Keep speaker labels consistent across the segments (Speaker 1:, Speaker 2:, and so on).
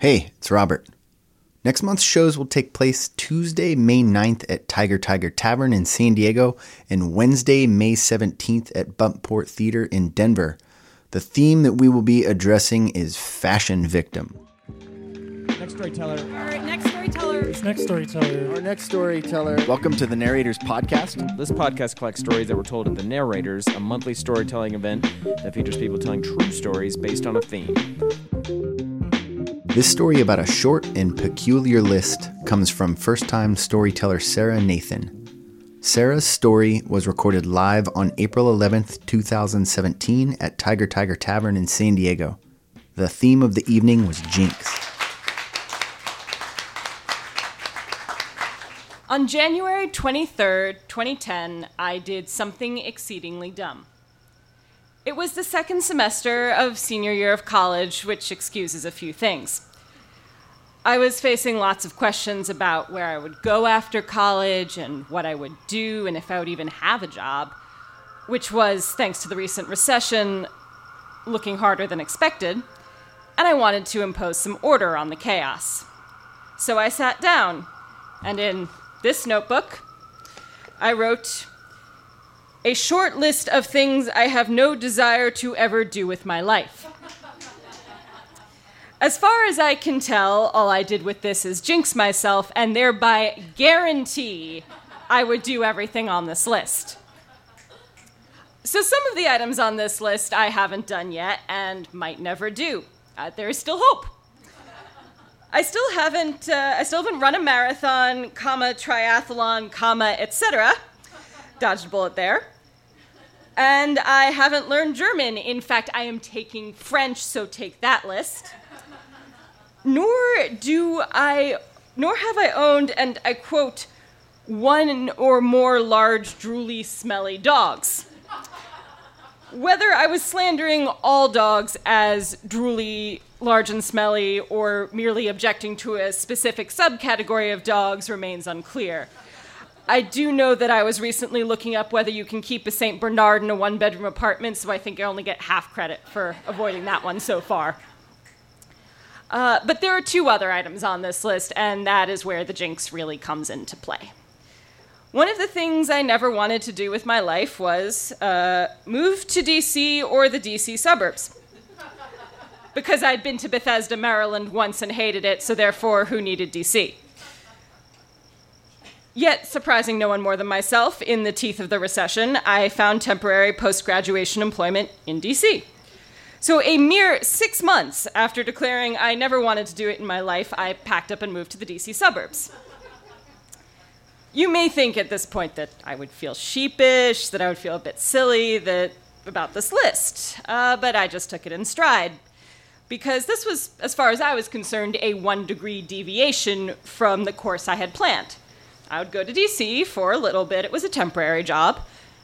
Speaker 1: Hey, it's Robert. Next month's shows will take place Tuesday, May 9th at Tiger Tiger Tavern in San Diego and Wednesday, May 17th at Buntport Theater in Denver. The theme that we will be addressing is fashion victim.
Speaker 2: Next storyteller.
Speaker 3: Our next storyteller.
Speaker 4: This next storyteller.
Speaker 2: Our next storyteller.
Speaker 1: Welcome to the Narrators Podcast.
Speaker 5: This podcast collects stories that were told at The Narrators, a monthly storytelling event that features people telling true stories based on a theme.
Speaker 1: This story about a short and peculiar list comes from first time storyteller Sarah Nathan. Sarah's story was recorded live on April 11th, 2017, at Tiger Tiger Tavern in San Diego. The theme of the evening was Jinx.
Speaker 3: On January 23rd, 2010, I did something exceedingly dumb. It was the second semester of senior year of college, which excuses a few things. I was facing lots of questions about where I would go after college and what I would do and if I would even have a job, which was, thanks to the recent recession, looking harder than expected, and I wanted to impose some order on the chaos. So I sat down, and in this notebook, I wrote a short list of things I have no desire to ever do with my life. As far as I can tell, all I did with this is jinx myself and thereby guarantee I would do everything on this list. So, some of the items on this list I haven't done yet and might never do. Uh, there is still hope. I still haven't. Uh, I still haven't run a marathon, comma triathlon, comma etc. Dodged a bullet there. And I haven't learned German. In fact, I am taking French, so take that list. Nor do I, nor have I owned, and I quote, one or more large, drooly, smelly dogs. Whether I was slandering all dogs as drooly, large, and smelly, or merely objecting to a specific subcategory of dogs remains unclear. I do know that I was recently looking up whether you can keep a St. Bernard in a one bedroom apartment, so I think I only get half credit for avoiding that one so far. Uh, but there are two other items on this list, and that is where the jinx really comes into play. One of the things I never wanted to do with my life was uh, move to DC or the DC suburbs. Because I'd been to Bethesda, Maryland once and hated it, so therefore, who needed DC? Yet, surprising no one more than myself, in the teeth of the recession, I found temporary post graduation employment in DC. So, a mere six months after declaring I never wanted to do it in my life, I packed up and moved to the DC suburbs. You may think at this point that I would feel sheepish, that I would feel a bit silly that, about this list, uh, but I just took it in stride. Because this was, as far as I was concerned, a one degree deviation from the course I had planned. I would go to DC for a little bit, it was a temporary job,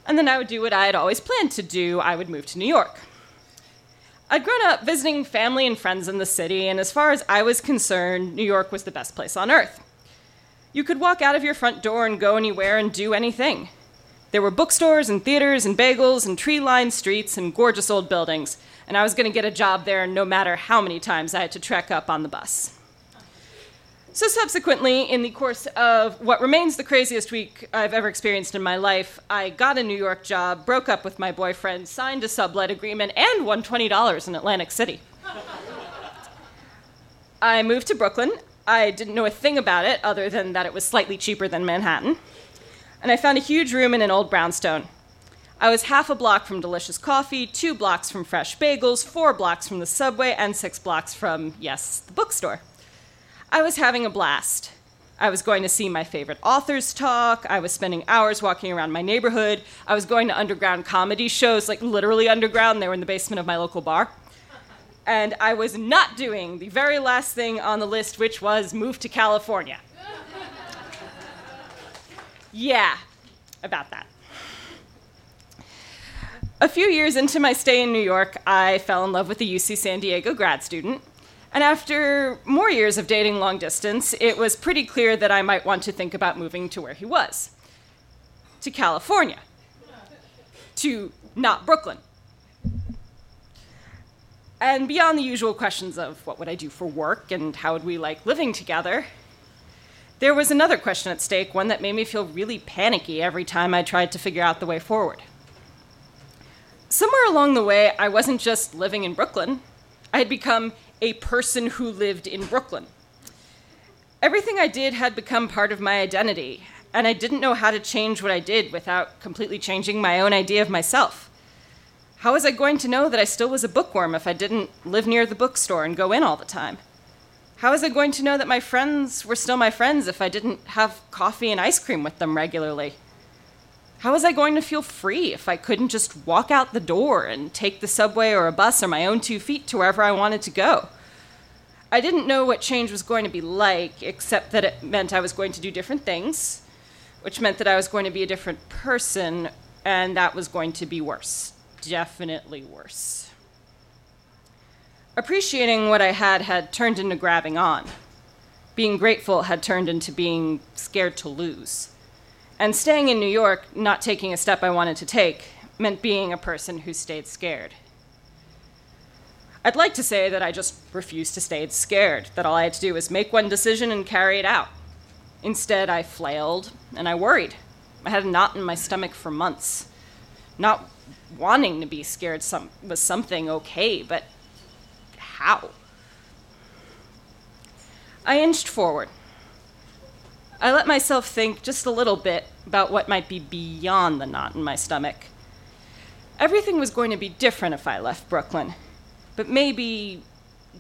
Speaker 3: and then I would do what I had always planned to do I would move to New York. I'd grown up visiting family and friends in the city, and as far as I was concerned, New York was the best place on earth. You could walk out of your front door and go anywhere and do anything. There were bookstores and theaters and bagels and tree lined streets and gorgeous old buildings, and I was going to get a job there no matter how many times I had to trek up on the bus. So, subsequently, in the course of what remains the craziest week I've ever experienced in my life, I got a New York job, broke up with my boyfriend, signed a sublet agreement, and won $20 in Atlantic City. I moved to Brooklyn. I didn't know a thing about it other than that it was slightly cheaper than Manhattan. And I found a huge room in an old brownstone. I was half a block from delicious coffee, two blocks from fresh bagels, four blocks from the subway, and six blocks from, yes, the bookstore. I was having a blast. I was going to see my favorite authors talk. I was spending hours walking around my neighborhood. I was going to underground comedy shows, like literally underground. They were in the basement of my local bar. And I was not doing the very last thing on the list, which was move to California. yeah, about that. A few years into my stay in New York, I fell in love with a UC San Diego grad student. And after more years of dating long distance, it was pretty clear that I might want to think about moving to where he was to California, to not Brooklyn. And beyond the usual questions of what would I do for work and how would we like living together, there was another question at stake, one that made me feel really panicky every time I tried to figure out the way forward. Somewhere along the way, I wasn't just living in Brooklyn, I had become a person who lived in Brooklyn. Everything I did had become part of my identity, and I didn't know how to change what I did without completely changing my own idea of myself. How was I going to know that I still was a bookworm if I didn't live near the bookstore and go in all the time? How was I going to know that my friends were still my friends if I didn't have coffee and ice cream with them regularly? How was I going to feel free if I couldn't just walk out the door and take the subway or a bus or my own two feet to wherever I wanted to go? I didn't know what change was going to be like, except that it meant I was going to do different things, which meant that I was going to be a different person, and that was going to be worse. Definitely worse. Appreciating what I had had turned into grabbing on. Being grateful had turned into being scared to lose. And staying in New York, not taking a step I wanted to take, meant being a person who stayed scared. I'd like to say that I just refused to stay scared, that all I had to do was make one decision and carry it out. Instead, I flailed and I worried. I had a knot in my stomach for months. Not wanting to be scared some, was something okay, but how? I inched forward. I let myself think just a little bit about what might be beyond the knot in my stomach. Everything was going to be different if I left Brooklyn, but maybe,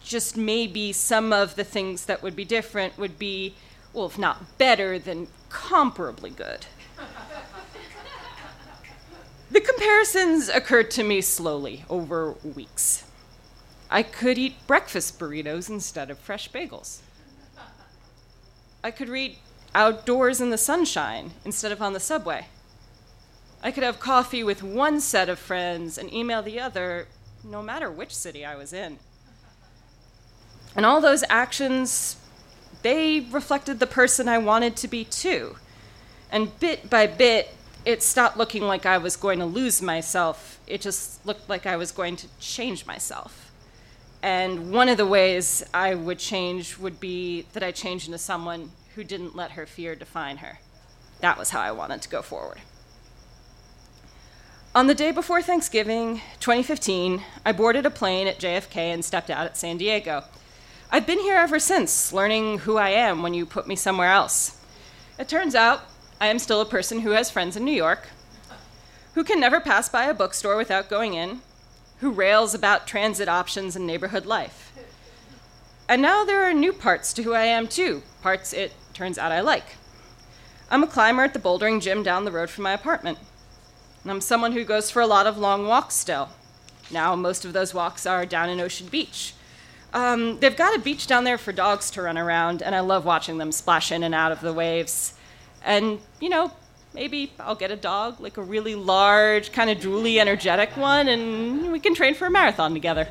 Speaker 3: just maybe, some of the things that would be different would be, well, if not better, then comparably good. the comparisons occurred to me slowly over weeks. I could eat breakfast burritos instead of fresh bagels. I could read outdoors in the sunshine instead of on the subway. I could have coffee with one set of friends and email the other, no matter which city I was in. And all those actions, they reflected the person I wanted to be too. And bit by bit, it stopped looking like I was going to lose myself. It just looked like I was going to change myself. And one of the ways I would change would be that I change into someone who didn't let her fear define her. That was how I wanted to go forward. On the day before Thanksgiving, 2015, I boarded a plane at JFK and stepped out at San Diego. I've been here ever since, learning who I am when you put me somewhere else. It turns out I am still a person who has friends in New York, who can never pass by a bookstore without going in, who rails about transit options and neighborhood life. And now there are new parts to who I am, too, parts it turns out I like. I'm a climber at the bouldering gym down the road from my apartment. And I'm someone who goes for a lot of long walks still. Now, most of those walks are down in Ocean Beach. Um, they've got a beach down there for dogs to run around, and I love watching them splash in and out of the waves. And, you know, maybe I'll get a dog, like a really large, kind of drooly, energetic one, and we can train for a marathon together.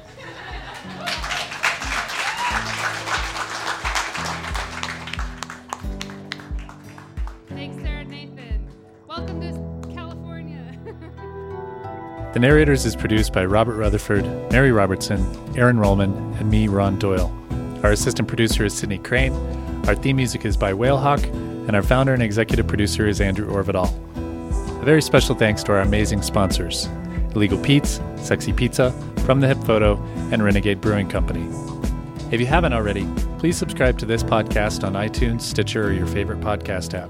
Speaker 4: Thanks, Sarah Nathan. Welcome to California.
Speaker 6: The Narrators is produced by Robert Rutherford, Mary Robertson, Aaron Rollman, and me, Ron Doyle. Our assistant producer is Sydney Crane. Our theme music is by Whalehawk, and our founder and executive producer is Andrew Orvedahl. A very special thanks to our amazing sponsors Illegal Pete's, Sexy Pizza, From the Hip Photo, and Renegade Brewing Company. If you haven't already, please subscribe to this podcast on iTunes, Stitcher, or your favorite podcast app.